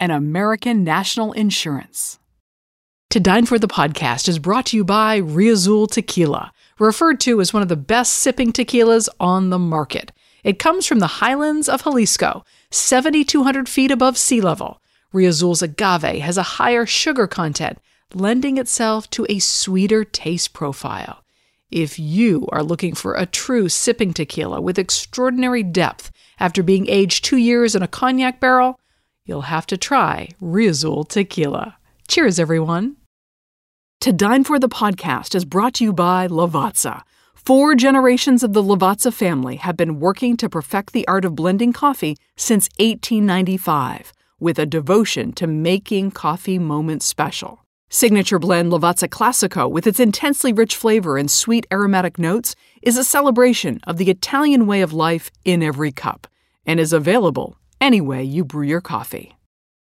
and American National Insurance. To Dine For the podcast is brought to you by Riazul Tequila, referred to as one of the best sipping tequilas on the market. It comes from the highlands of Jalisco, 7,200 feet above sea level. Riazul's agave has a higher sugar content, lending itself to a sweeter taste profile. If you are looking for a true sipping tequila with extraordinary depth after being aged two years in a cognac barrel, you'll have to try Riazul Tequila. Cheers, everyone. To Dine for the podcast is brought to you by Lavazza. Four generations of the Lavazza family have been working to perfect the art of blending coffee since 1895, with a devotion to making coffee moments special. Signature blend Lavazza Classico, with its intensely rich flavor and sweet aromatic notes, is a celebration of the Italian way of life in every cup and is available any way you brew your coffee.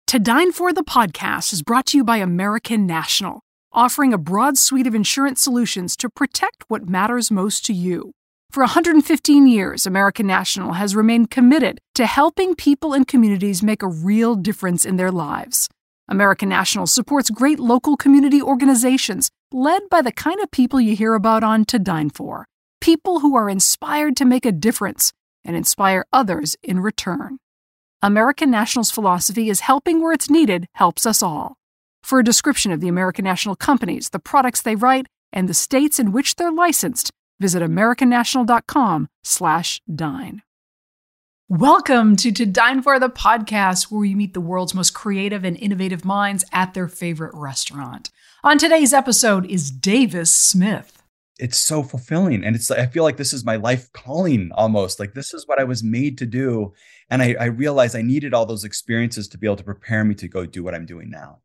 To Dine For the podcast is brought to you by American National, offering a broad suite of insurance solutions to protect what matters most to you. For 115 years, American National has remained committed to helping people and communities make a real difference in their lives. American National supports great local community organizations led by the kind of people you hear about on To Dine For people who are inspired to make a difference and inspire others in return. American National's philosophy is helping where it's needed helps us all. For a description of the American National companies, the products they write, and the states in which they're licensed, visit americannational.com/dine. Welcome to To Dine For the podcast, where we meet the world's most creative and innovative minds at their favorite restaurant. On today's episode is Davis Smith. It's so fulfilling. And it's I feel like this is my life calling almost. Like this is what I was made to do. And I, I realized I needed all those experiences to be able to prepare me to go do what I'm doing now.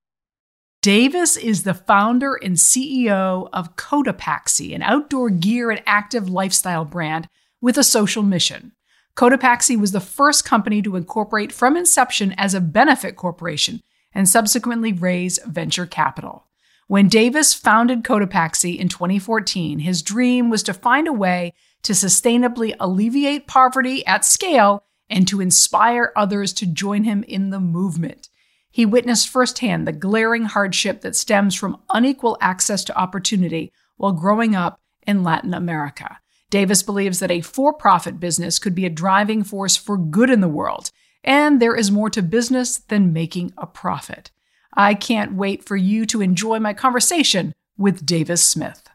Davis is the founder and CEO of Cotopaxi, an outdoor gear and active lifestyle brand with a social mission. Cotopaxi was the first company to incorporate from inception as a benefit corporation and subsequently raise venture capital. When Davis founded Cotopaxi in 2014, his dream was to find a way to sustainably alleviate poverty at scale and to inspire others to join him in the movement. He witnessed firsthand the glaring hardship that stems from unequal access to opportunity while growing up in Latin America. Davis believes that a for profit business could be a driving force for good in the world, and there is more to business than making a profit. I can't wait for you to enjoy my conversation with Davis Smith.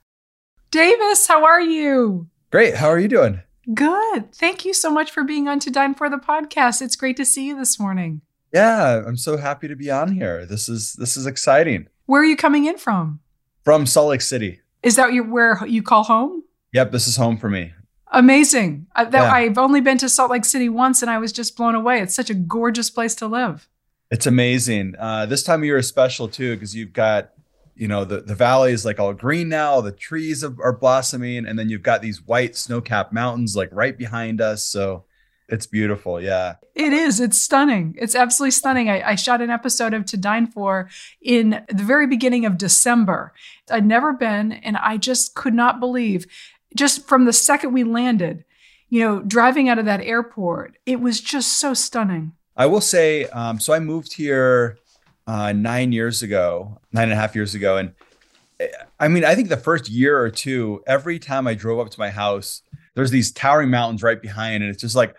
Davis, how are you? Great. How are you doing? Good. Thank you so much for being on To Dine for the podcast. It's great to see you this morning. Yeah, I'm so happy to be on here. This is this is exciting. Where are you coming in from? From Salt Lake City. Is that your where you call home? Yep, this is home for me. Amazing. I, that, yeah. I've only been to Salt Lake City once and I was just blown away. It's such a gorgeous place to live. It's amazing. Uh, this time of year is special too because you've got, you know, the, the valley is like all green now, the trees are, blossoming, and then you've got these white snow capped mountains like right behind us. So it's beautiful. Yeah. It is. It's stunning. It's absolutely stunning. I, I, shot an episode of To Dine For in the very beginning of December. I'd never been, and I just could not believe just from the second we landed, you know, driving out of that airport, it was just so stunning. I will say, um, so I moved here uh, nine years ago, nine and a half years ago. And eh, I mean, I think the first year or two, every time I drove up to my house, there's these towering mountains right behind. And it's just like,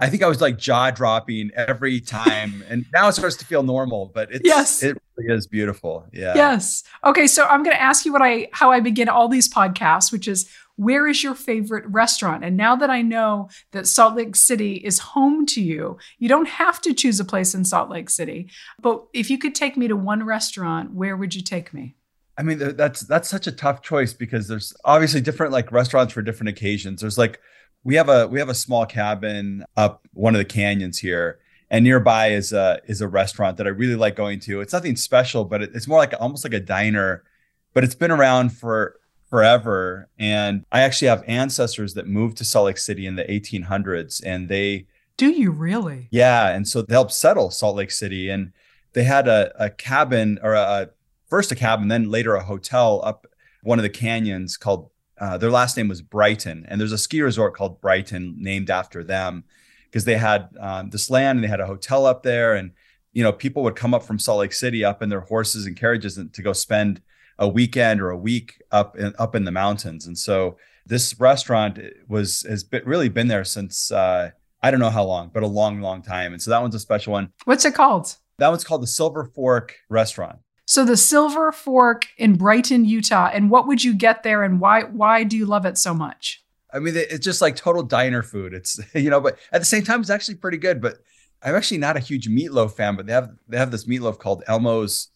I think I was like jaw dropping every time, and now it starts to feel normal. But it's yes, it really is beautiful. Yeah. Yes. Okay. So I'm going to ask you what I how I begin all these podcasts, which is where is your favorite restaurant? And now that I know that Salt Lake City is home to you, you don't have to choose a place in Salt Lake City. But if you could take me to one restaurant, where would you take me? I mean, that's that's such a tough choice because there's obviously different like restaurants for different occasions. There's like we have a we have a small cabin up one of the canyons here, and nearby is a is a restaurant that I really like going to. It's nothing special, but it, it's more like almost like a diner, but it's been around for forever. And I actually have ancestors that moved to Salt Lake City in the 1800s, and they do you really? Yeah, and so they helped settle Salt Lake City, and they had a, a cabin or a first a cabin, then later a hotel up one of the canyons called. Uh, their last name was Brighton, and there's a ski resort called Brighton named after them because they had um, this land and they had a hotel up there, and you know people would come up from Salt Lake City up in their horses and carriages and to go spend a weekend or a week up in, up in the mountains. And so this restaurant was has been, really been there since uh, I don't know how long, but a long, long time. And so that one's a special one. What's it called? That one's called the Silver Fork Restaurant. So the Silver Fork in Brighton, Utah. And what would you get there, and why why do you love it so much? I mean, it's just like total diner food. It's you know, but at the same time, it's actually pretty good. But I'm actually not a huge meatloaf fan, but they have they have this meatloaf called Elmo's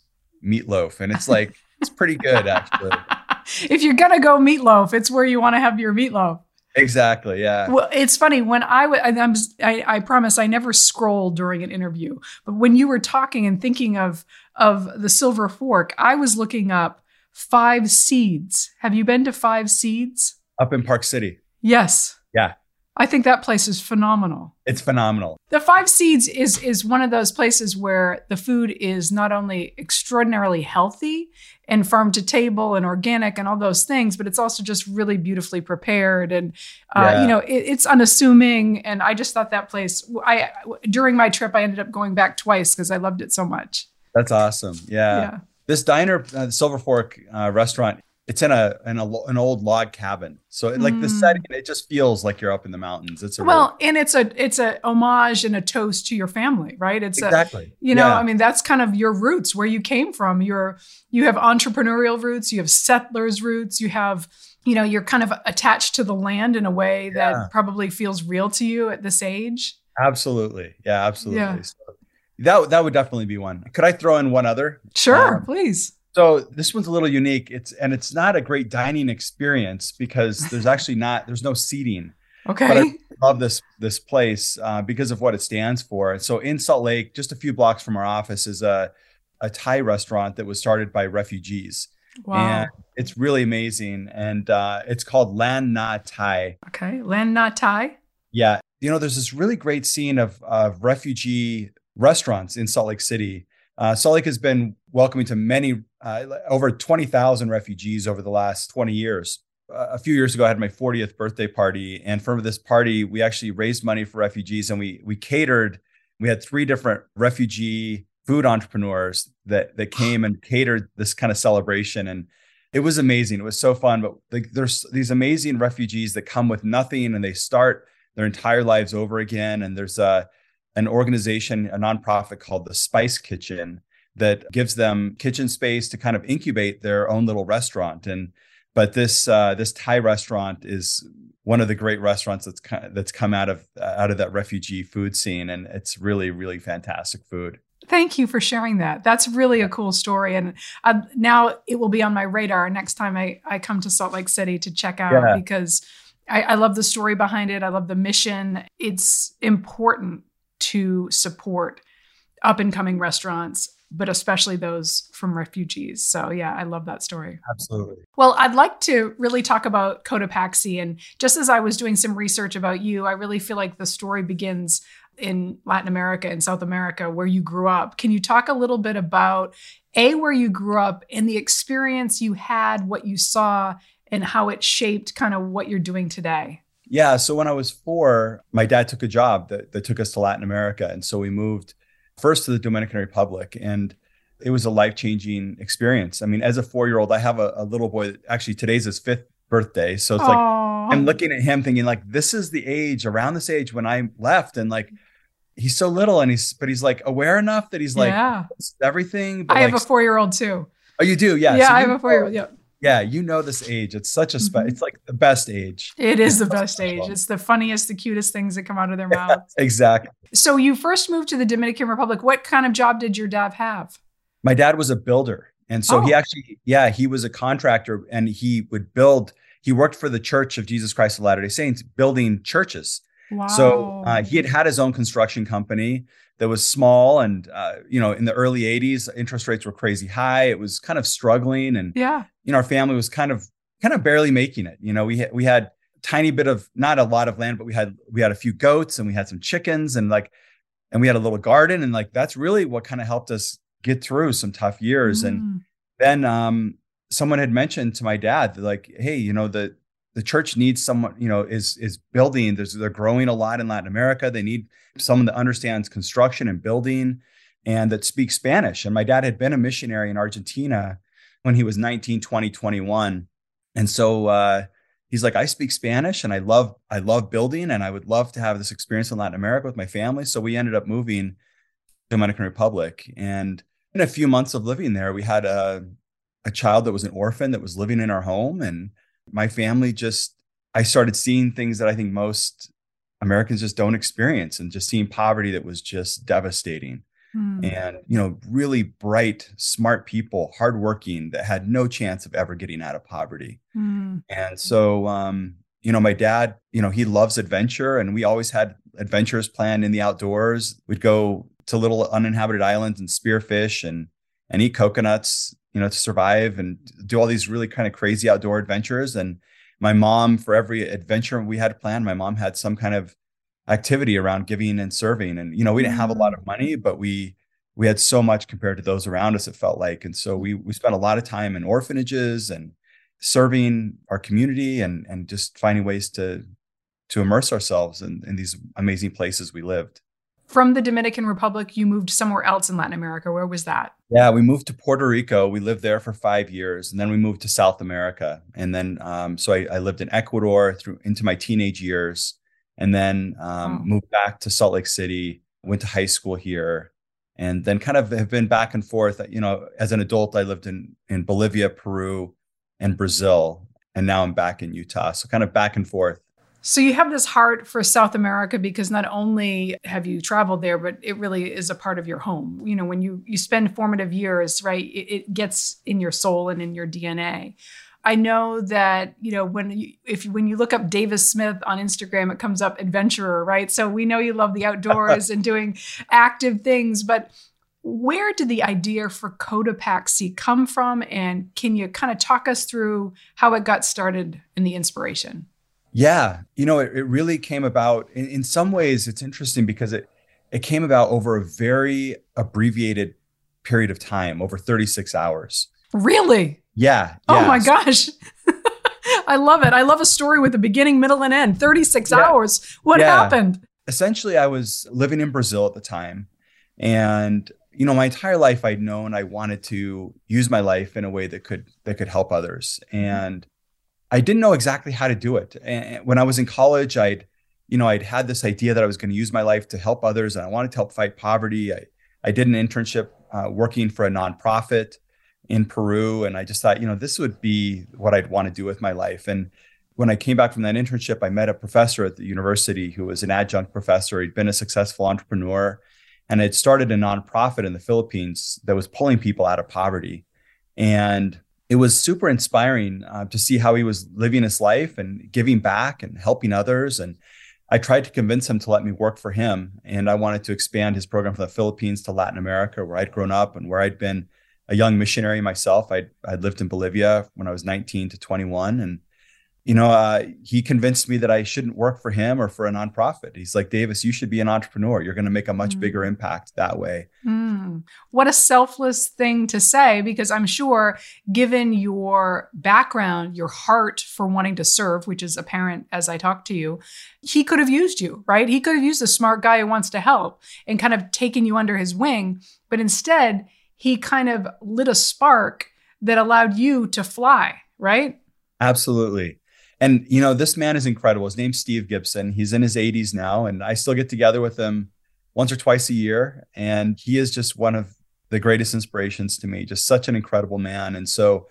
meatloaf, and it's like it's pretty good actually. if you're gonna go meatloaf, it's where you want to have your meatloaf. Exactly. Yeah. Well, it's funny when I, I'm, I, I promise I never scroll during an interview, but when you were talking and thinking of of the Silver Fork, I was looking up Five Seeds. Have you been to Five Seeds? Up in Park City. Yes. Yeah. I think that place is phenomenal. It's phenomenal. The Five Seeds is is one of those places where the food is not only extraordinarily healthy and farm to table and organic and all those things, but it's also just really beautifully prepared and uh, yeah. you know it, it's unassuming. And I just thought that place. I during my trip I ended up going back twice because I loved it so much. That's awesome. Yeah. yeah. This diner, uh, the Silver Fork uh, restaurant, it's in a in a, an old log cabin. So like the mm. setting it just feels like you're up in the mountains. It's a well and it's a it's a homage and a toast to your family right? It's exactly. a, you know yeah. i mean that's kind of your roots where you came from. You're you have entrepreneurial roots you have settlers roots you have you know you're kind of attached to the land in a way that probably feels real to you at this age. Absolutely. Yeah absolutely. Yeah. So that that would definitely be one. Could i throw in one other? Sure um, please so this one's a little unique. It's and it's not a great dining experience because there's actually not there's no seating. Okay. But I love this this place uh, because of what it stands for. So in Salt Lake, just a few blocks from our office, is a a Thai restaurant that was started by refugees. Wow. And it's really amazing. And uh, it's called Lan Na Thai. Okay. Lan Na Thai. Yeah. You know, there's this really great scene of, of refugee restaurants in Salt Lake City. Uh, Salt Lake has been welcoming to many uh, over 20,000 refugees over the last 20 years. Uh, a few years ago, I had my 40th birthday party, and for this party, we actually raised money for refugees, and we we catered. We had three different refugee food entrepreneurs that that came and catered this kind of celebration, and it was amazing. It was so fun. But like, there's these amazing refugees that come with nothing, and they start their entire lives over again. And there's a an organization, a nonprofit called the Spice Kitchen, that gives them kitchen space to kind of incubate their own little restaurant. And but this uh, this Thai restaurant is one of the great restaurants that's that's come out of out of that refugee food scene, and it's really really fantastic food. Thank you for sharing that. That's really a cool story, and uh, now it will be on my radar next time I I come to Salt Lake City to check out yeah. because. I, I love the story behind it. I love the mission. It's important to support up and coming restaurants but especially those from refugees. So yeah, I love that story. Absolutely. Well, I'd like to really talk about Cotopaxi. And just as I was doing some research about you, I really feel like the story begins in Latin America and South America where you grew up. Can you talk a little bit about A, where you grew up and the experience you had, what you saw, and how it shaped kind of what you're doing today? Yeah. So when I was four, my dad took a job that, that took us to Latin America. And so we moved first to the Dominican Republic. And it was a life changing experience. I mean, as a four year old, I have a, a, little boy that actually today's his fifth birthday. So it's Aww. I'm looking at him thinking like this is the age around this age when I left and like he's so little and he's but he's like aware enough that he's like yeah. everything. I like, have a four year old too. Oh, you do? Yeah. Yeah, so I have a four year old. Yeah. Yeah, you know this age. It's such a spe- mm-hmm. it's like the best age. It is the best age. It's the funniest, the cutest things that come out of their mouths. exactly. So you first moved to the Dominican Republic. What kind of job did your dad have? My dad was a builder. And so oh. he actually, yeah, he was a contractor and he would build, he worked for the Church of Jesus Christ of Latter day Saints, building churches. Wow. So uh, he had had his own construction company that was small and uh, you know in the early 80s interest rates were crazy high it was kind of struggling and yeah you know our family was kind of kind of barely making it. You know we had we had tiny bit of not a lot of land but we had we had a few goats and we had some chickens and like and we had a little garden. And like that's really what kind of helped us get through some tough years. Mm. and then um someone had mentioned to my dad like hey you know the the church needs someone you know is is building. There's they're growing a lot in latin america. They need someone that understands construction and building and that speaks spanish. And my dad had been a missionary in argentina when he was 19 20 21 and so uh, he's like i speak spanish and i love i love building and i would love to have this experience in latin america with my family. So we ended up moving to dominican republic. And in a few months of living there we had a, a child that was an orphan that was living in our home. And my family just I started seeing things that I think most Americans just don't experience and just seeing poverty that was just devastating. Mm. And, you know, really bright, smart people, hardworking that had no chance of ever getting out of poverty. Mm. And so, um, you know, my dad, you know, he loves adventure and we always had adventures planned in the outdoors. We'd go to little uninhabited islands and spearfish and and eat coconuts you know, to survive and do all these really kind of crazy outdoor adventures. And my mom, for every adventure we had planned, my mom had some kind of activity around giving and serving. And, you know, we didn't have a lot of money, but we, we had so much compared to those around us, it felt like. And so we, we spent a lot of time in orphanages and serving our community and, and just finding ways to, to immerse ourselves in, in these amazing places we lived from the Dominican Republic, you moved somewhere else in Latin America. Where was that? Yeah, we moved to Puerto Rico. We lived there for five years, and then we moved to South America. And then, um, so I, I, lived in Ecuador through into my teenage years, and then um, oh. moved back to Salt Lake City. Went to high school here, and then kind of have been back and forth. You know, as an adult, I lived in in Bolivia, Peru, and Brazil, and now I'm back in Utah. So kind of back and forth. So you have this heart for South America because not only have you traveled there, but it really is a part of your home. You know, when you you spend formative years, right, it, it gets in your soul and in your DNA. I know that you know when you, if when you look up Davis Smith on Instagram, it comes up adventurer, right? So we know you love the outdoors and doing active things, but where did the idea for Cotopaxi come from, and can you kind of talk us through how it got started and the inspiration? Yeah, you know, it, it really came about. In, in some ways, it's interesting because it it came about over a very abbreviated period of time, over 36 hours. Really? Yeah. Oh yeah. my gosh. I love it. I love a story with a beginning, middle, and end. 36 yeah. hours. What yeah. happened? Essentially, I was living in Brazil at the time. And, you know, my entire life I'd known I wanted to use my life in a way that could that could help others. And I didn't know exactly how to do it. And when I was in college, I'd, you know, I'd had this idea that I was going to use my life to help others and I wanted to help fight poverty. I, I did an internship uh, working for a nonprofit in Peru. And I just thought, you know, this would be what I'd want to do with my life. And when I came back from that internship, I met a professor at the university who was an adjunct professor. He'd been a successful entrepreneur and had started a nonprofit in the Philippines that was pulling people out of poverty. And it was super inspiring uh, to see how he was living his life and giving back and helping others. And I tried to convince him to let me work for him. And I wanted to expand his program from the Philippines to Latin America, where I'd grown up and where I'd been a young missionary myself. I'd, I'd lived in Bolivia when I was 19 to 21. And you know, uh, he convinced me that I shouldn't work for him or for a nonprofit. He's like, Davis, you should be an entrepreneur. You're going to make a much mm. bigger impact that way. Mm. What a selfless thing to say, because I'm sure, given your background, your heart for wanting to serve, which is apparent as I talk to you, he could have used you, right? He could have used a smart guy who wants to help and kind of taken you under his wing. But instead, he kind of lit a spark that allowed you to fly, right? Absolutely And you know, this man is incredible. His name's Steve Gibson. He's in his 80s now, and I still get together with him once or twice a year. And he is just one of the greatest inspirations to me. Just such an incredible man. And so,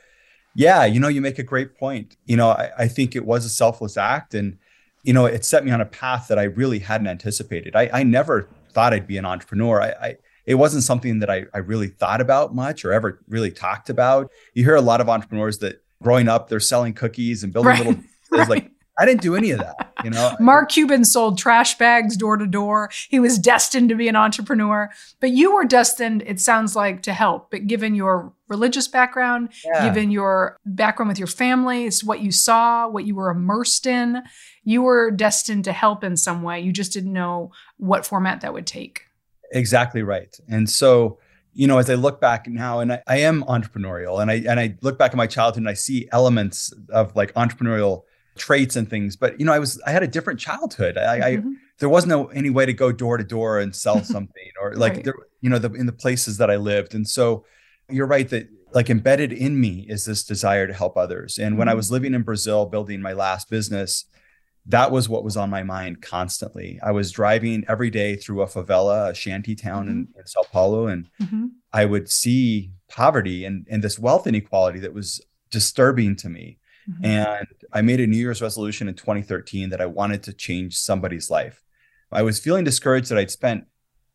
yeah, you know, you make a great point. You know, I, I think it was a selfless act, and you know, it set me on a path that I really hadn't anticipated. I, I never thought I'd be an entrepreneur. I, I it wasn't something that I, I really thought about much or ever really talked about. You hear a lot of entrepreneurs that growing up, they're selling cookies and building right. little right. like I didn't do any of that, you know. Mark Cuban sold trash bags door to door. He was destined to be an entrepreneur, but you were destined, it sounds like, to help. But given your religious background, yeah. given your background with your family, it's what you saw, what you were immersed in, you were destined to help in some way. You just didn't know what format that would take. Exactly right. And so, you know, as I look back now, and I, I am entrepreneurial, and I and I look back at my childhood and I see elements of like entrepreneurial traits and things. But you know, I was I had a different childhood. I, mm-hmm. I there was no any way to go door to door and sell something, or like right. there, you know, the, in the places that I lived. And so, you're right that like embedded in me is this desire to help others. And mm-hmm. when I mm-hmm. was living in Brazil, building my last business, that was what was on my mind constantly. I was driving every day through a favela, a shanty town mm-hmm. in, in, Sao Paulo, and mm-hmm. I would see poverty and, and this wealth inequality that was disturbing to me. Mm-hmm. And I made a New Year's resolution in 2013 that I wanted to change somebody's life. I was feeling discouraged that I'd spent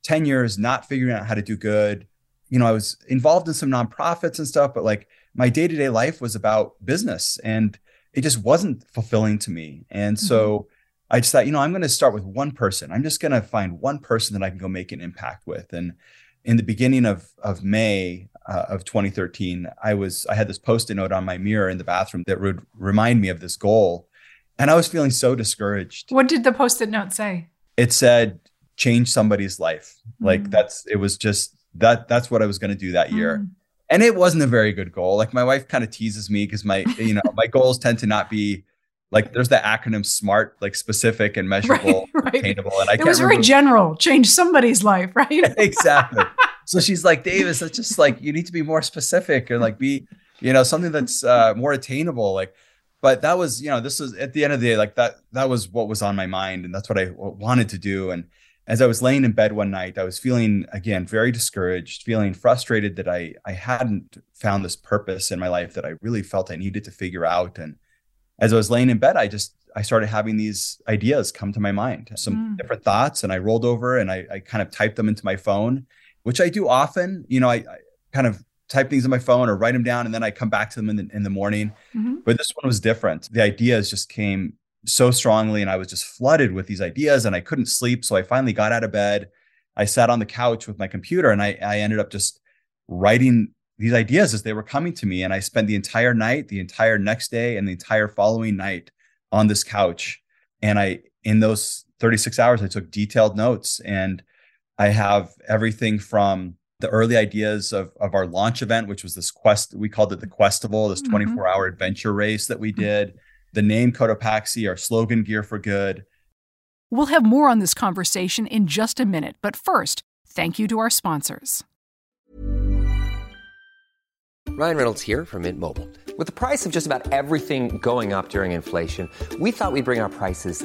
10 years not figuring out how to do good. You know, I was involved in some nonprofits and stuff, but like my day to day life was about business and it just wasn't fulfilling to me. And so mm-hmm. I just thought, you know, I'm going to start with one person. I'm just going to find one person that I can go make an impact with. And in the beginning of of May uh, of 2013, I was I had this post-it note on my mirror in the bathroom that would remind me of this goal, and I was feeling so discouraged. What did the post-it note say? It said, "Change somebody's life." Mm. Like that's it was just that that's what I was going to do that year. Mm. And it wasn't a very good goal. Like my wife kind of teases me because my you know my goals tend to not be like there's the acronym SMART, like specific and measurable, right, right. attainable. And I it was very general, change somebody's life, right? exactly. So she's like, Davis, that's just like you need to be more specific and like be, you know, something that's uh, more attainable. Like, but that was, you know, this was at the end of the day, like that, that was what was on my mind. And that's what I wanted to do. And as I was laying in bed one night, I was feeling again very discouraged, feeling frustrated that I I hadn't found this purpose in my life that I really felt I needed to figure out. And as I was laying in bed, I just I started having these ideas come to my mind, some mm. different thoughts, and I rolled over and I, I, kind of typed them into my phone, which I do often. You know, I, I, kind of type things in my phone or write them down, and then I come back to them in the, in the morning. Mm-hmm. But this one was different. The ideas just came so strongly, and I was just flooded with these ideas, and I couldn't sleep. So I finally got out of bed. I sat on the couch with my computer, and I, I ended up just writing these ideas as they were coming to me. And I spent the entire night, the entire next day, and the entire following night on this couch. And I, in those 36 hours, I took detailed notes and I have everything from the early ideas of, of our launch event, which was this quest, we called it the Questival, this 24 mm-hmm. hour adventure race that we mm-hmm. did, the name Cotopaxi, our slogan Gear for Good. We'll have more on this conversation in just a minute. But first, thank you to our sponsors. Ryan Reynolds here from Mint Mobile. With the price of just about everything going up during inflation, we thought we'd bring our prices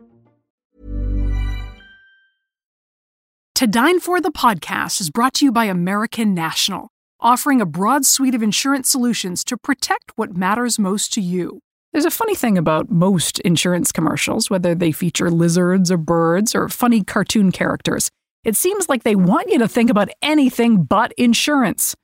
To Dine For the podcast is brought to you by American National offering a broad suite of insurance solutions to protect what matters most to you. There's a funny thing about most insurance commercials, whether they feature lizards or birds or funny cartoon characters. It seems like they want you to think about anything but insurance.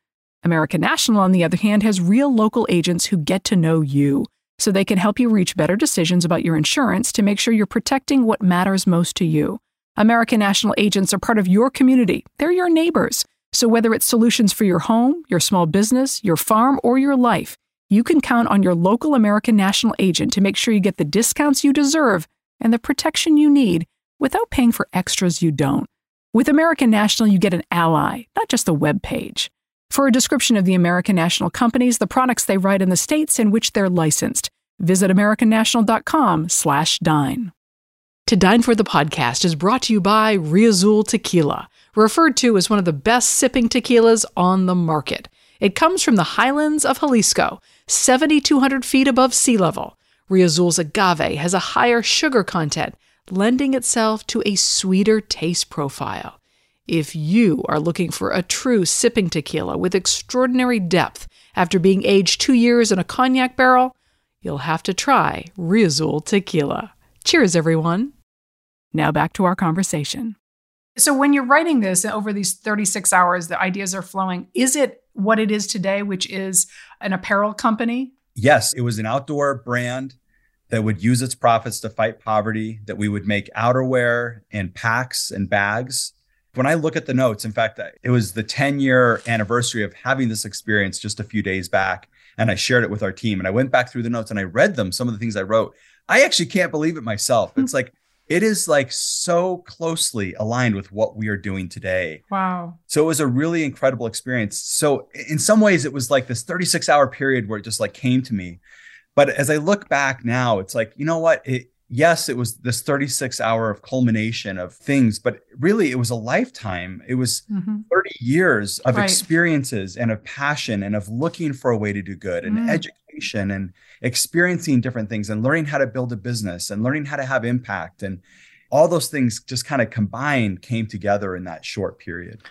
American National, on the other hand, has real local agents who get to know you, so they can help you reach better decisions about your insurance to make sure you're protecting what matters most to you. American National agents are part of your community, they're your neighbors. So whether it's solutions for your home, your small business, your farm, or your life, you can count on your local American National agent to make sure you get the discounts you deserve and the protection you need without paying for extras you don't. With American National, you get an ally, not just a web page. For a description of the American National companies, the products they write in the states in which they're licensed, visit americannational.com/dine. To Dine for the podcast is brought to you by Riazul Tequila, referred to as one of the best sipping tequilas on the market. It comes from the highlands of Jalisco, 7,200 feet above sea level. Riazul's agave has a higher sugar content, lending itself to a sweeter taste profile. If you are looking for a true sipping tequila with extraordinary depth after being aged two years in a cognac barrel, you'll have to try Riazul Tequila. Cheers, everyone. Now back to our conversation. So, when you're writing this over these 36 hours, the ideas are flowing. Is it what it is today, which is an apparel company? Yes, it was an outdoor brand that would use its profits to fight poverty, that we would make outerwear and packs and bags. When I look at the notes, in fact, it was the 10 year anniversary of having this experience just a few days back. And I shared it with our team. And I went back through the notes and I read them, some of the things I wrote. I actually can't believe it myself. It's hmm. like, it is like so closely aligned with what we are doing today. Wow. So it was a really incredible experience. So in some ways it was like this 36 hour period where it just like came to me. But as I look back now, it's like, you know what? It, yes, it was this 36 hour of culmination of things, but really it was a lifetime. It was mm-hmm. 30 years of right. experiences and of passion and of looking for a way to do good and mm. education and experiencing different things and learning how to build a business and learning how to have impact and all those things just kind of combined came together in that short period.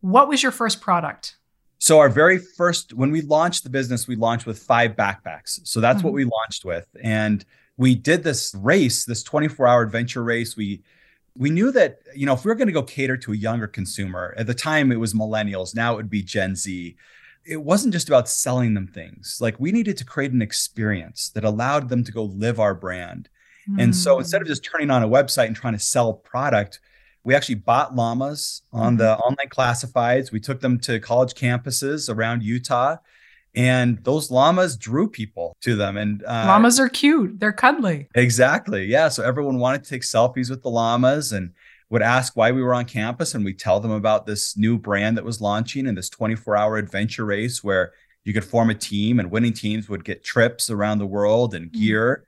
What was your first product? So our very first when we launched the business we launched with 5 backpacks. So that's mm-hmm. what we launched with and we did this race, this 24-hour adventure race. We we knew that you know if we were going to go cater to a younger consumer at the time it was millennials now it would be gen z it wasn't just about selling them things. Like we needed to create an experience that allowed them to go live our brand. Mm. And so instead of hmm. just turning on a website and trying to sell product, we actually bought llamas on the online classifieds. We took them to college campuses around Utah. And those llamas drew people to them. And uh, llamas are cute. They're cuddly. Exactly. Yeah. So everyone wanted to take selfies with the llamas. And would ask why we were on campus and we tell them about this new brand that was launching and this 24 hour adventure race where you could form a team and winning teams would get trips around the world and mm-hmm. gear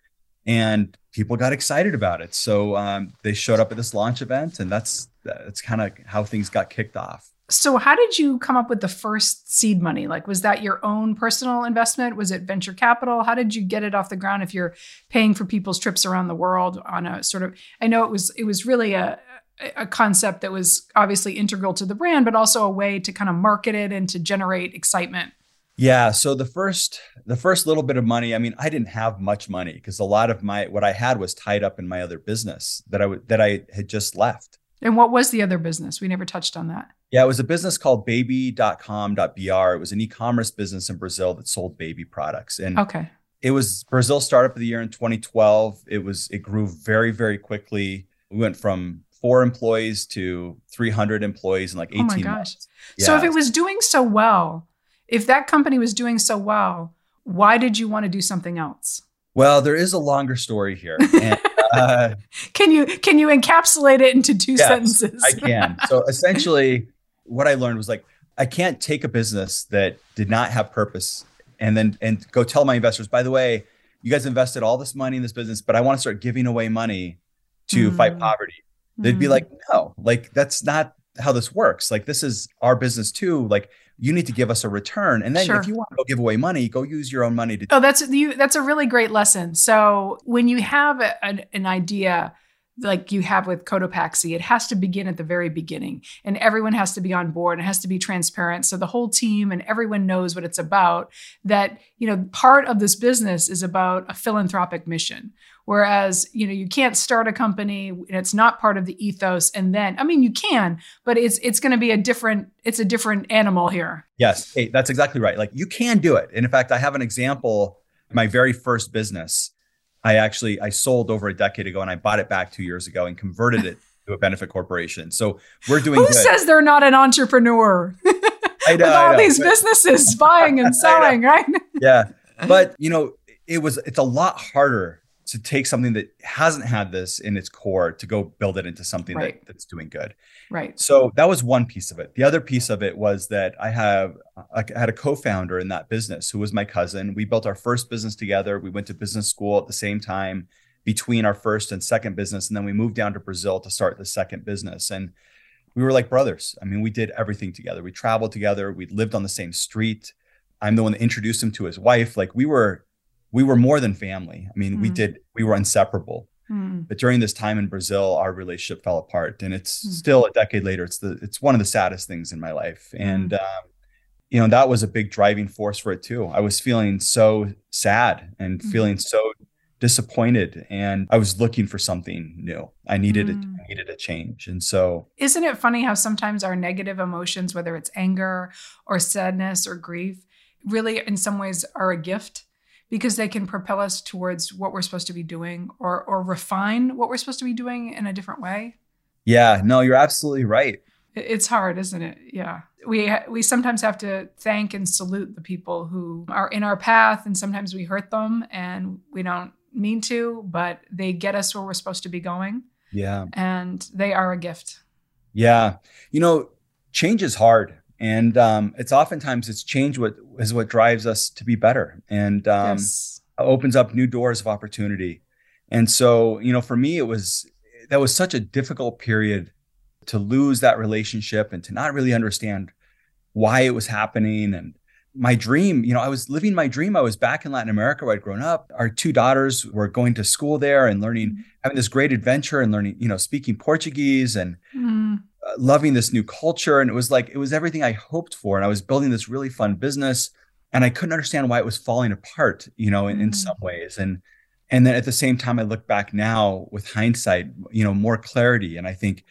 and people got excited about it. So um, they showed up at this launch event and that's that's kind of how things got kicked off. So how did you come up with the first seed money? Like was that your own personal investment? Was it venture capital? How did you get it off the ground if you're paying for people's trips around the world on a sort of i know it was it was really a a concept that was obviously integral to the brand, but also a way to kind of market it and to generate excitement. Yeah. So the first the first little bit of money, I mean, I didn't have much money because a lot of my what I had was tied up in my other business that I w- that I had just left. And what was the other business? We never touched on that. Yeah, it was a business called baby.com.br. It was an e-commerce business in Brazil that sold baby products. And okay. It was Brazil startup of the year in 2012. It was it grew very very quickly. We went from four employees to 300 employees in like 18 oh my gosh. months. Yeah. So if it was doing so well, if that company was doing so well, why did you want to do something else? Well, there is a longer story here. And, uh, can you can you encapsulate it into two yes, sentences? I can. So essentially, what I learned was like I can't take a business that did not have purpose and then and go tell my investors, by the way, you guys invested all this money in this business, but I want to start giving away money to mm. fight poverty they'd be mm. like no like that's not how this works like this is our business too like you need to give us a return and then sure. if you want to go give away money go use your own money to oh that's you that's a really great lesson so when you have a, an, an idea like you have with Cotopaxi, it has to begin at the very beginning and everyone has to be on board. It has to be transparent. So the whole team and everyone knows what it's about. That, you know, part of this business is about a philanthropic mission Whereas, you know, you can't start a company and it's not part of the ethos and then I mean you can, but it's it's going to be a different it's a different animal here. Yes, hey, that's exactly right. Like you can do it. And in fact, I have an example my very first business. I actually I sold over a decade ago and I bought it back 2 years ago and converted it to a benefit corporation. So we're doing Who good. says they're not an entrepreneur? I know, With all know, these but- businesses buying and selling, right? yeah but you know it was it's a lot harder to take something that hasn't had this in its core to go build it into something Right. that, that's doing good. Right. so that was one piece of it. The other piece of it was that i have i had a co-founder in that business who was my cousin. We built our first business together. We went to business school at the same time between our first and second business and then we moved down to brazil to start the second business. And we were like brothers. I mean we did everything together. We traveled together. We lived on the same street. I'm the one that introduced him to his wife. Like we were we were more than family i mean we Mm. did we were inseparable Hmm. but during this time in brazil our relationship fell apart and it's Mm. still a decade later it's the it's one of the saddest things in my life and um, you know that was a big driving force for it too i was feeling so sad and Mhm. feeling so disappointed and i was looking for something new i needed it Mm. I needed a change and so Isn't it funny how sometimes our negative emotions, whether it's anger or sadness or grief, really in some ways are a gift because they can propel us towards what we're supposed to be doing or or refine what we're supposed to be doing in a different way? yeah no you're absolutely right It's hard, isn't it? Yeah. We we sometimes have to thank and salute the people who are in our path and sometimes we hurt them and we don't mean to, but they get us where we're supposed to be going yeah and they are a gift. Yeah, you know, change is hard, and um, it's oftentimes it's change what is what drives us to be better, and um, yes. opens up new doors of opportunity. And so, you know, for me, it was that was such a difficult period to lose that relationship and to not really understand why it was happening and my dream you know i was living my dream i was back in latin america where i'd grown up our two daughters were going to school there and learning having this great adventure and learning you know speaking portuguese and Mm. Loving this new culture and it was like it was everything i hoped for and i was building this really fun business and i couldn't understand why it was falling apart you know in, in Mm. some ways and and then at the same time i look back now with hindsight you know more clarity and i think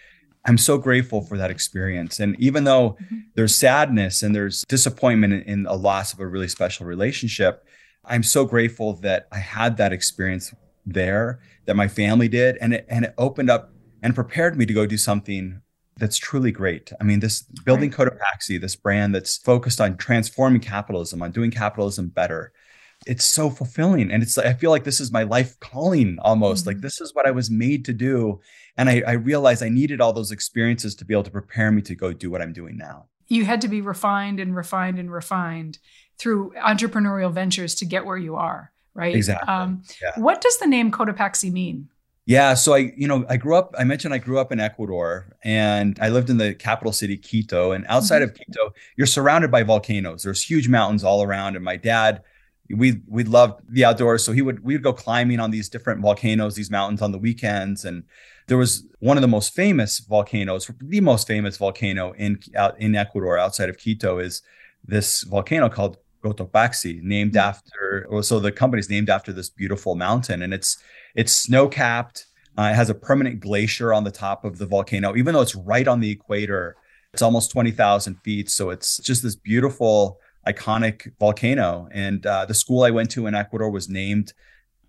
i'm so grateful for that experience and even though Mhm. there's sadness and there's disappointment in, in a loss of a really special relationship i'm so grateful that i had that experience there that my family did and it and it opened up and prepared me to go do something that's truly great. I mean, this building Cotopaxi, this brand that's focused on transforming capitalism, on doing capitalism better. It's so fulfilling. And it's I feel like this is my life calling almost. Like Mhm. this is what I was made to do. And I, I realized I needed all those experiences to be able to prepare me to go do what I'm doing now. You had to be refined and refined and refined through entrepreneurial ventures to get where you are, right? Exactly. Um, Yeah. What does the name Cotopaxi mean? Yeah, so I, you know, I grew up. I mentioned I grew up in Ecuador, and I lived in the capital city, Quito. And outside mm-hmm. of Quito, you're surrounded by volcanoes. There's huge mountains all around. And my dad, we we loved the outdoors, so he would we would go climbing on these different volcanoes, these mountains on the weekends. And there was one of the most famous volcanoes, the most famous volcano in out in Ecuador, outside of Quito, is this volcano called Cotopaxi, named after. Or so the company is named after this beautiful mountain, and it's it's snow capped. Uh, it has a permanent glacier on the top of the volcano, even though it's right on the equator. It's almost 20,000 feet. So it's just this beautiful, iconic volcano. And uh, the school I went to in Ecuador was named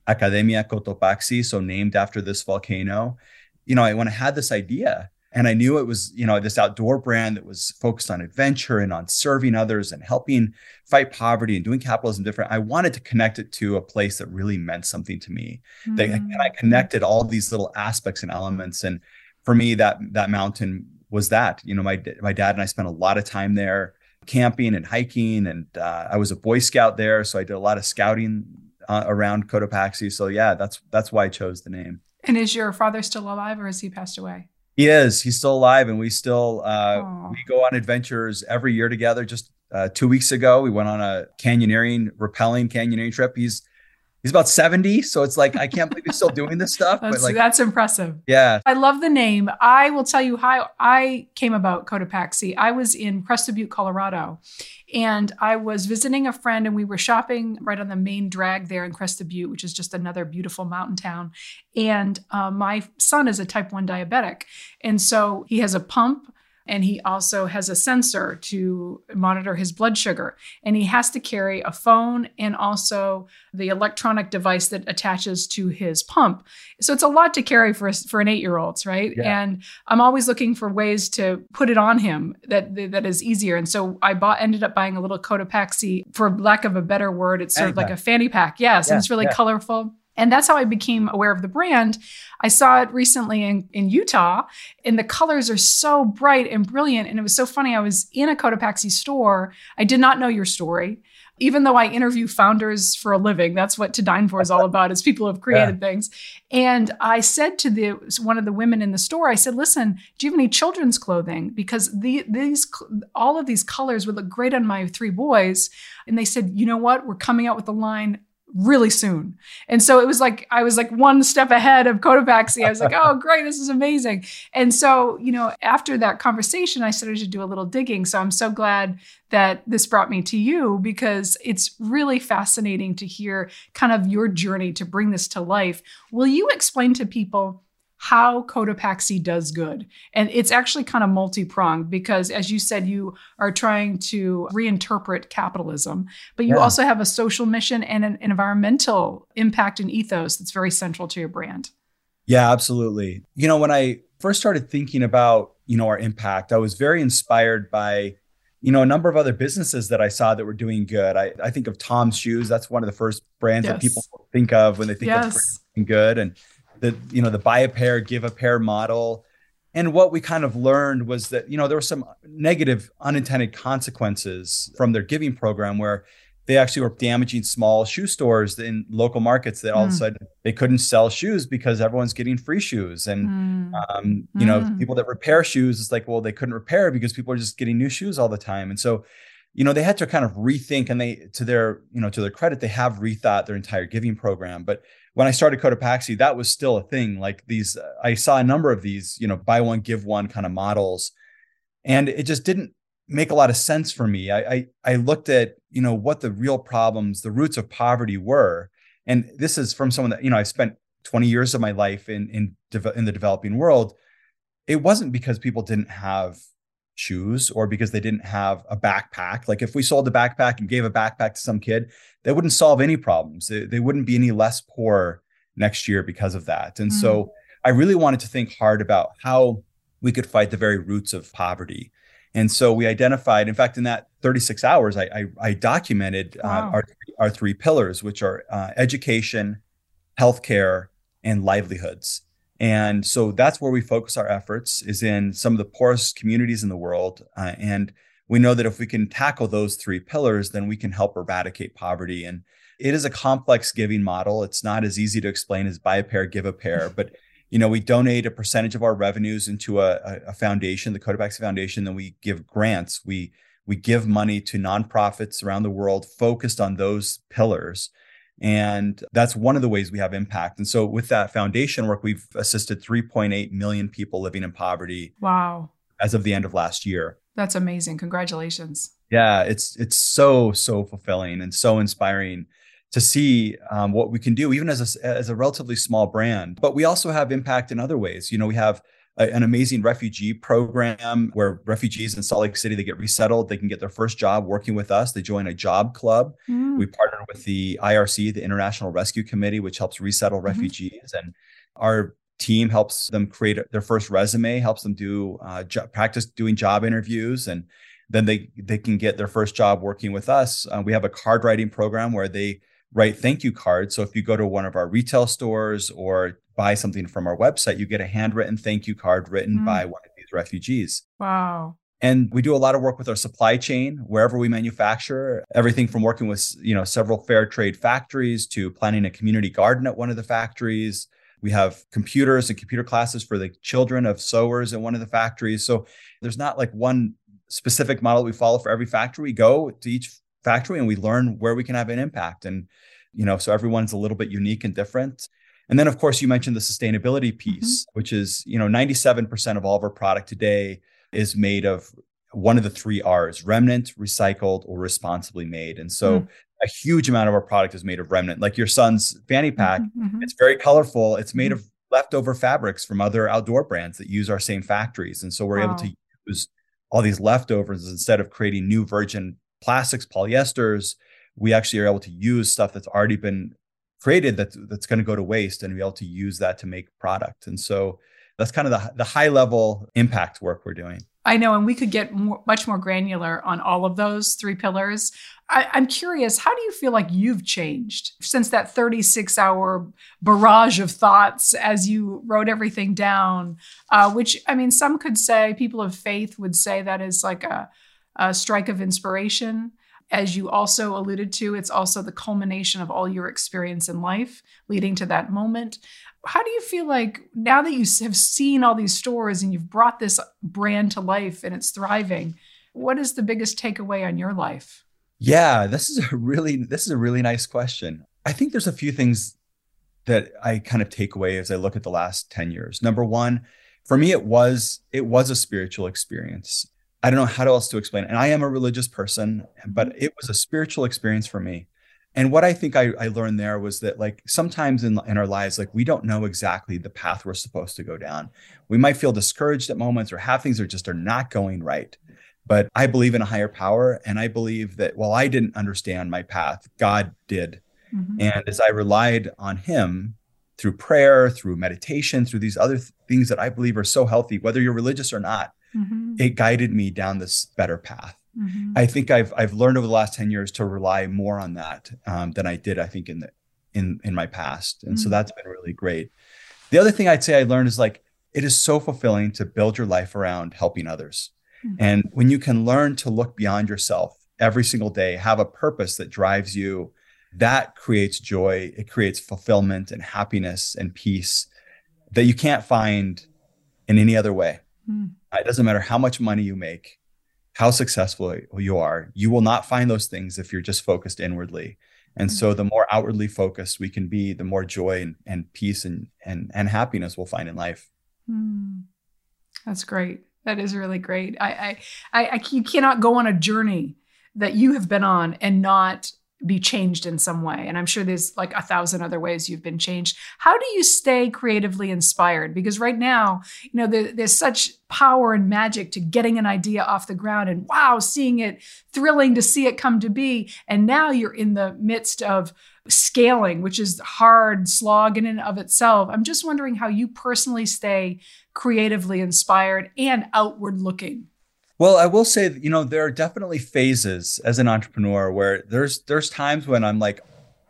Academia Cotopaxi, so named after this volcano. You know, I, when I had this idea, and I knew it was, you know, this outdoor brand that was focused on adventure and on serving others and helping fight poverty and doing capitalism different. I wanted to connect it to a place that really meant something to me. That Mm. and I connected all these little aspects and elements. And for me, that that mountain was that. You know, my my dad and I spent a lot of time there, camping and hiking, and uh, I was a Boy Scout there, so I did a lot of scouting uh, around Cotopaxi. So yeah, that's that's why I chose the name. And is your father still alive or has he passed away? He is. He's still alive, and we still uh, we go on adventures every year together. Just uh, two weeks ago, we went on a canyoneering, rappelling canyoneering trip. He's he's about 70. So it's like, I can't believe he's still doing this stuff. that's, but like, that's impressive. yeah. I love the name. I will tell you how I came about Cotopaxi. I was in Crested Butte, Colorado, and I was visiting a friend, and we were shopping right on the main drag there in Crested Butte, which is just another beautiful mountain town. And uh, my son is a type 1 diabetic. And so he has a pump and he also has a sensor to monitor his blood sugar. And he has to carry a phone and also the electronic device that attaches to his pump. So it's a lot to carry for, for an eight year old, right? Yeah. And I'm always looking for ways to put it on him that that is easier. And so I bought, ended up buying a little Cotopaxi, for lack of a better word, it's sort of Fanny like a fanny pack. Yes, Yeah, and it's really yeah. colorful. And that's how I became aware of the brand. I saw it recently in, in Utah, and the colors are so bright and brilliant. And it was so funny. I was in a Cotopaxi store. I did not know your story. Even though I interview founders for a living, that's what To Dine For is all about, is people who have created things. And I said to the one of the women in the store, I said, listen, do you have any children's clothing? Because the, these all of these colors would look great on my three boys. And they said, you know what? We're coming out with a line really soon. And so it was like I was like one step ahead of Cotopaxi. I was like, oh great, this is amazing. And so, you know, after that conversation, I started to do a little digging. So I'm so glad that this brought me to you because it's really fascinating to hear kind of your journey to bring this to life. Will you explain to people how Cotopaxi does good. And it's actually kind of multi pronged because, as you said, you are trying to reinterpret capitalism, but you Yeah. also have a social mission and an environmental impact and ethos that's very central to your brand. Yeah, absolutely. You know, when I first started thinking about, you know, our impact, I was very inspired by, you know, a number of other businesses that I saw that were doing good. I, I think of Tom's Shoes. That's one of the first brands that people think of when they think of yes. doing good. And the, you know, the buy a pair, give a pair model. And what we kind of learned was that, you know, there were some negative unintended consequences from their giving program where they actually were damaging small shoe stores in local markets that all of a Mm. sudden they couldn't sell shoes because everyone's getting free shoes. And Mm. um, you know, Mm. people that repair shoes, it's like, well, they couldn't repair because people are just getting new shoes all the time. And so, you know, they had to kind of rethink and they, to their, you know, to their credit, they have rethought their entire giving program. But when I started Cotopaxi, that was still a thing. Like these, I saw a number of these, you know, buy one, give one kind of models. And it just didn't make a lot of sense for me. I, I, I looked at, you know, what the real problems, the roots of poverty were. And this is from someone that, you know, I spent 20 years of my life in in in the developing world it wasn't because people didn't have shoes or because they didn't have a backpack. Like if we sold a backpack and gave a backpack to some kid that wouldn't solve any problems. They, they wouldn't be any less poor next year because of that. And so i really wanted to think hard about how we could fight the very roots of poverty. And so we identified in fact in that 36 hours i, I, I documented Wow. uh, our, our three pillars which are uh, education healthcare and livelihoods and so that's where we focus our efforts is in some of the poorest communities in the world. Uh, and we know that if we can tackle those three pillars then we can help eradicate poverty. And it is a complex giving model. It's not as easy to explain as buy a pair give a pair. But you know we donate a percentage of our revenues into a, a, foundation the cotopaxi foundation then we give grants. We we give money to nonprofits around the world focused on those pillars and that's one of the ways we have impact. And so with that foundation work, we've assisted 3.8 million people living in poverty Wow. as of the end of last year. That's amazing. Congratulations. Yeah, it's it's so so fulfilling and so inspiring to see um, what we can do, even as a, as a relatively small brand. But we also have impact in other ways. You know, we have a, an amazing refugee program where refugees in Salt Lake City they get resettled, they can get their first job working with us. They join a job club. Mm. We partner with the IRC, the International Rescue Committee, which helps resettle refugees, and our team helps them create their first resume, helps them do uh, jo- practice doing job interviews, and then they they can get their first job working with us. Uh, we have a card writing program where they write thank you cards. So if you go to one of our retail stores or buy something from our website, you get a handwritten thank you card written Mm. by one of these refugees. Wow. And we do a lot of work with our supply chain wherever we manufacture, everything from working with, you know, several fair trade factories to planting a community garden at one of the factories. We have computers and computer classes for the children of sewers at one of the factories. So there's not like one specific model we follow for every factory. We go to each factory and we learn where we can have an impact. And you know, so everyone's a little bit unique and different. And then, of course, you mentioned the sustainability piece, mm-hmm. which is, you know, 97% of all of our product today is made of one of the three R's remnant, recycled, or responsibly made. And so mm. a huge amount of our product is made of remnant. Like your son's fanny pack, mm-hmm, mm-hmm. it's very colorful. It's made mm-hmm. of leftover fabrics from other outdoor brands that use our same factories. And so we're wow. able to use all these leftovers instead of creating new virgin plastics, polyesters. We actually are able to use stuff that's already been created that, that's going to go to waste and be able to use that to make product. And so that's kind of the, the high level impact work we're doing. I know, and we could get more, much more granular on all of those three pillars. I, am curious, how do you feel like you've changed since that 36 hour barrage of thoughts as you wrote everything down? Uh, which, I mean, some could say, people of faith would say that is like a, a strike of inspiration. As you also alluded to, it's also the culmination of all your experience in life leading to that moment. How do you feel like now that you have seen all these stores and you've brought this brand to life and it's thriving what is the biggest takeaway on your life? Yeah this is a really this is a really nice question. I think there's a few things that i kind of take away as i look at the last 10 years. Number one for me it was it was a spiritual experience i don't know how else to explain it and i am a religious person but it was a spiritual experience for me and what I think I, I, learned there was that like sometimes in, in our lives, like we don't know exactly the path we're supposed to go down. We might feel discouraged at moments or have things that just are not going right. But I believe in a higher power. And I believe that while I didn't understand my path, God did. Mm-hmm. And as I relied on him through prayer, through meditation, through these other th- things that I believe are so healthy, whether you're religious or not, mm-hmm. it guided me down this better path. Mm-hmm. I think I've I've learned over the last ten years to rely more on that um, than I did. I think in the in in my past, and mm-hmm. so that's been really great. The other thing I'd say I learned is like it is so fulfilling to build your life around helping others, mm-hmm. and when you can learn to look beyond yourself every single day, have a purpose that drives you, that creates joy. It creates fulfillment and happiness and peace that you can't find in any other way. Mm. It doesn't matter how much money you make how successful you are. You will not find those things if you're just focused inwardly. And so the more outwardly focused we can be, the more joy and, and peace and, and, and happiness we'll find in life. Mm, that's great. That is really great. I, I, I, I, you cannot go on a journey that you have been on and not be changed in some way. And I'm sure there's like a thousand other ways you've been changed. How do you stay creatively inspired? Because right now, you know, there, there's such power and magic to getting an idea off the ground and wow, seeing it, thrilling to see it come to be. And now you're in the midst of scaling, which is hard slog in and of itself. I'm just wondering how you personally stay creatively inspired and outward looking. Well, I will say, that, you know, there are definitely phases as an entrepreneur where there's there's times when I'm like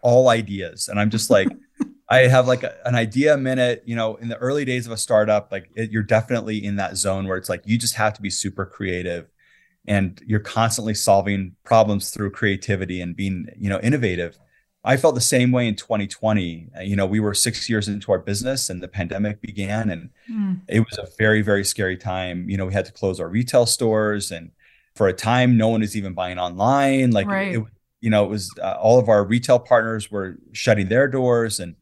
all ideas, and I'm just like, I have like a, an idea a minute. You know, in the early days of a startup, like it, you're definitely in that zone where it's like you just have to be super creative, and you're constantly solving problems through creativity and being, you know, innovative. I felt the same way in 2020. Uh, you know, we were six years into our business and the pandemic began, and mm. it was a very, very scary time. You know, we had to close our retail stores, and for a time, no one was even buying online. Like, right. it, you know, it was uh, all of our retail partners were shutting their doors, and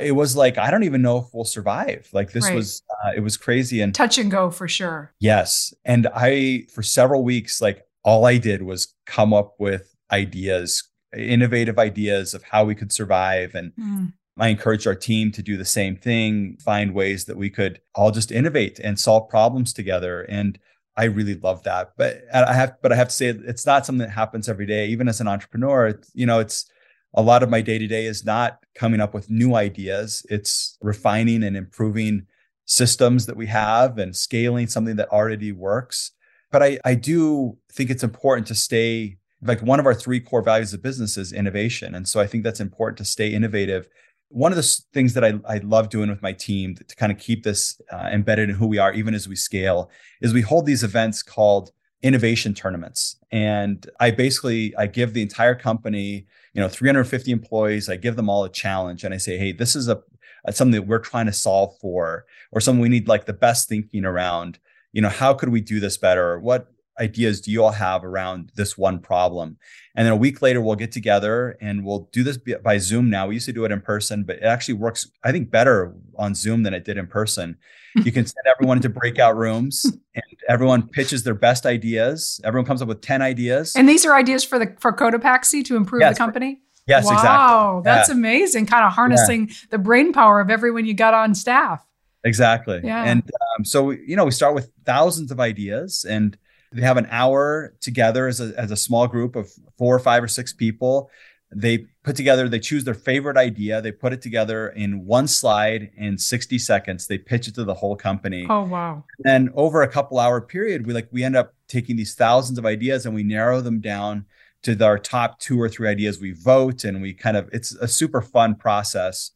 it was like I don't even know if we'll survive. Like, this right. was uh, it was crazy and touch and go for sure. Yes, and I for several weeks, like all I did was come up with ideas innovative ideas of how we could survive. And mm. I encouraged our team to do the same thing, find ways that we could all just innovate and solve problems together. And I really love that. But I have, but I have to say, it's not something that happens every day. Even as an entrepreneur, it's, you know, it's a lot of my day to day is not coming up with new ideas. It's refining and improving systems that we have and scaling something that already works. But I, I do think it's important to stay like one of our three core values of business is innovation. And so I think that's important to stay innovative. One of the things that I, I love doing with my team to, to kind of keep this uh, embedded in who we are, even as we scale, is we hold these events called innovation tournaments. And I basically I give the entire company, you know, 350 employees, I give them all a challenge and I say, hey, this is a something that we're trying to solve for, or something we need like the best thinking around. You know, how could we do this better? What ideas do you all have around this one problem? And then a week later, we'll get together and we'll do this by Zoom now. We used to do it in person, but it actually works, I think, better on Zoom than it did in person. You can send everyone into breakout rooms and everyone pitches their best ideas. Everyone comes up with 10 ideas. And these are ideas for the for Cotopaxi to improve yes, the company? Yes, wow, exactly. Wow, that's yeah. amazing. Kind of harnessing yeah. the brain power of everyone you got on staff. Exactly. Yeah. And um, so, you know, we start with thousands of ideas and they have an hour together as a, as a small group of four or five or six people. They put together, they choose their favorite idea, they put it together in one slide in 60 seconds. They pitch it to the whole company. Oh, wow. And over a couple hour period, we like, we end up taking these thousands of ideas and we narrow them down to our top two or three ideas. We vote and we kind of, it's a super fun process.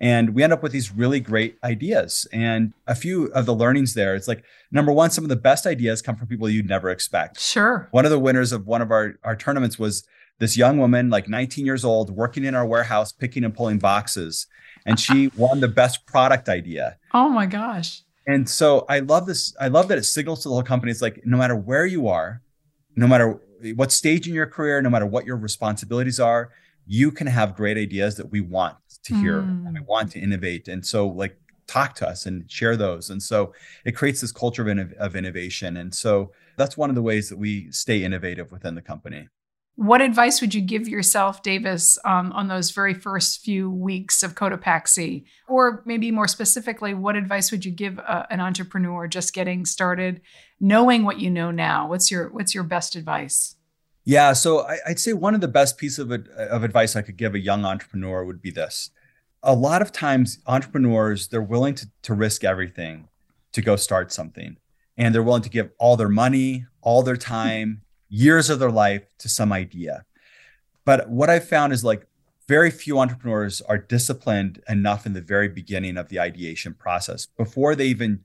And we end up with these really great ideas. And a few of the learnings there, it's like number one, some of the best ideas come from people you'd never expect. Sure. One of the winners of one of our, our tournaments was this young woman, like 19 years old, working in our warehouse, picking and pulling boxes. And she won the best product idea. Oh my gosh. And so I love this. I love that it signals to the whole company. It's like no matter where you are, no matter what stage in your career, no matter what your responsibilities are, you can have great ideas that we want to hear mm. and we want to innovate. And so, like, talk to us and share those. And so, it creates this culture of, of innovation. And so, that's one of the ways that we stay innovative within the company. What advice would you give yourself, Davis, um, on those very first few weeks of Cotopaxi? Or maybe more specifically, what advice would you give uh, an entrepreneur just getting started, knowing what you know now? What's your What's your best advice? Yeah, so I, would say one of the best pieces of, of advice I could give a young entrepreneur would be this. A lot of times, entrepreneurs they're willing to, to risk everything to go start something, and they're willing to give all their money, all their time, years of their life to some idea. But what I've found is like very few entrepreneurs are disciplined enough in the very beginning of the ideation process before they even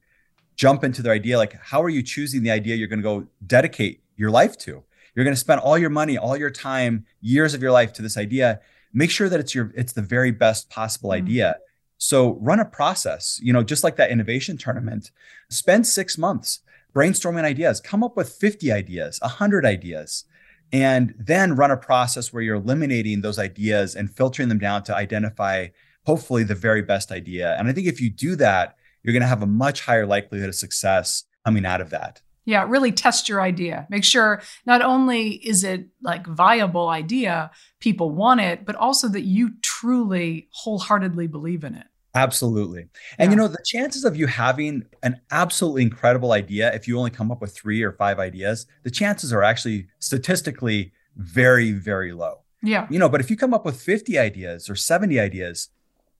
jump into their idea. Like, how are you choosing the idea you're going to go dedicate your life to? You're going to spend all your money, all your time, years of your life to this idea. Make sure that it's your it's the very best possible mm-hmm. idea. So run a process, you know, just like that innovation tournament. Spend 6 months brainstorming ideas, come up with 50 ideas, 100 ideas, and then run a process where you're eliminating those ideas and filtering them down to identify hopefully the very best idea. And I think if you do that, you're going to have a much higher likelihood of success coming out of that. Yeah, really test your idea. Make sure not only is it like viable idea, people want it, but also that you truly wholeheartedly believe in it. Absolutely. And yeah. you know, the chances of you having an absolutely incredible idea, if you only come up with three or five ideas, the chances are actually statistically very, very low. Yeah. You know, but if you come up with 50 ideas or 70 ideas,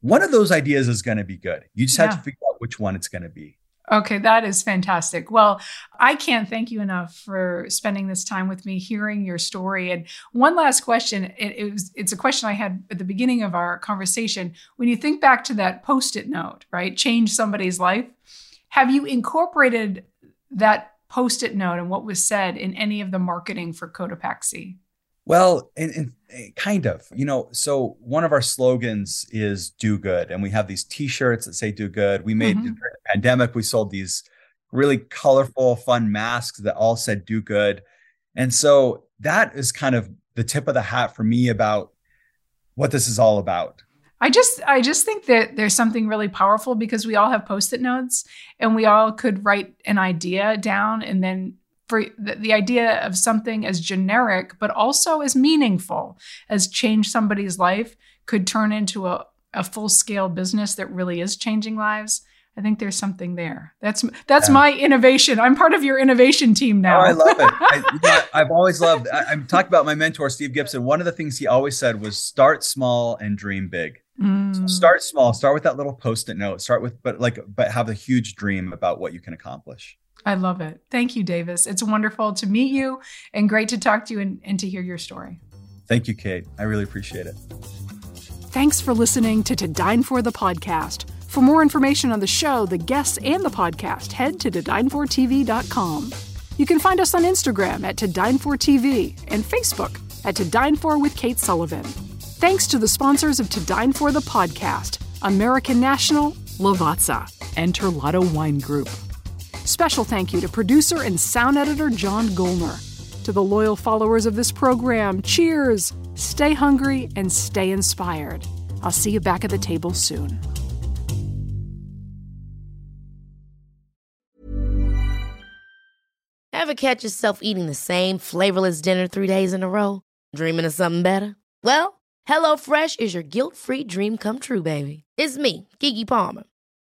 one of those ideas is going to be good. You just have to figure out which one it's going to be. Okay, that is fantastic. Well, I can't thank you enough for spending this time with me, hearing your story. And one last question. It, it was, it's a question I had at the beginning of our conversation. When you think back to that post it note, right? Change somebody's life. Have you incorporated that post it note and what was said in any of the marketing for Cotopaxi? Well, and, and, eh, kind of, you know. So one of our slogans is "Do Good," and we have these T-shirts that say "Do Good." We made mm-hmm. during the pandemic. We sold these really colorful, fun masks that all said "Do Good," and so that is kind of the tip of the hat for me about what this is all about. I just I just think that there's something really powerful because we all have post-it notes and we all could write an idea down and then for the, idea of something as generic but also as meaningful as change somebody's life could turn into a, a full-scale business that really is changing lives i think there's something there. That's that's yeah. my innovation. I'm part of your innovation team now. Oh, i love it. I, have always loved I, i'm talking about my mentor steve gibson. One of the things he always said was start small and dream big. Mm. so start small. Start with that little post-it note. Start with but like but have a huge dream about what you can accomplish I love it. Thank you, Davis. It's wonderful to meet you and great to talk to you and, and to hear your story. Thank you, Kate. I really appreciate it. Thanks for listening to To Dine For the podcast. For more information on the show, the guests, and the podcast, head to todinefortv.com. You can find us on Instagram at To Dine For TV and Facebook at To Dine For with Kate Sullivan. Thanks to the sponsors of To Dine For the podcast, American National, Lavazza, and Terlato Wine Group. Special thank you to producer and sound editor John Golner. To the loyal followers of this program, cheers! Stay hungry and stay inspired. I'll see you back at the table soon. Ever catch yourself eating the same flavorless dinner three days in a row? Dreaming of something better? Well, HelloFresh is your guilt free dream come true, baby. It's me, Keke Palmer.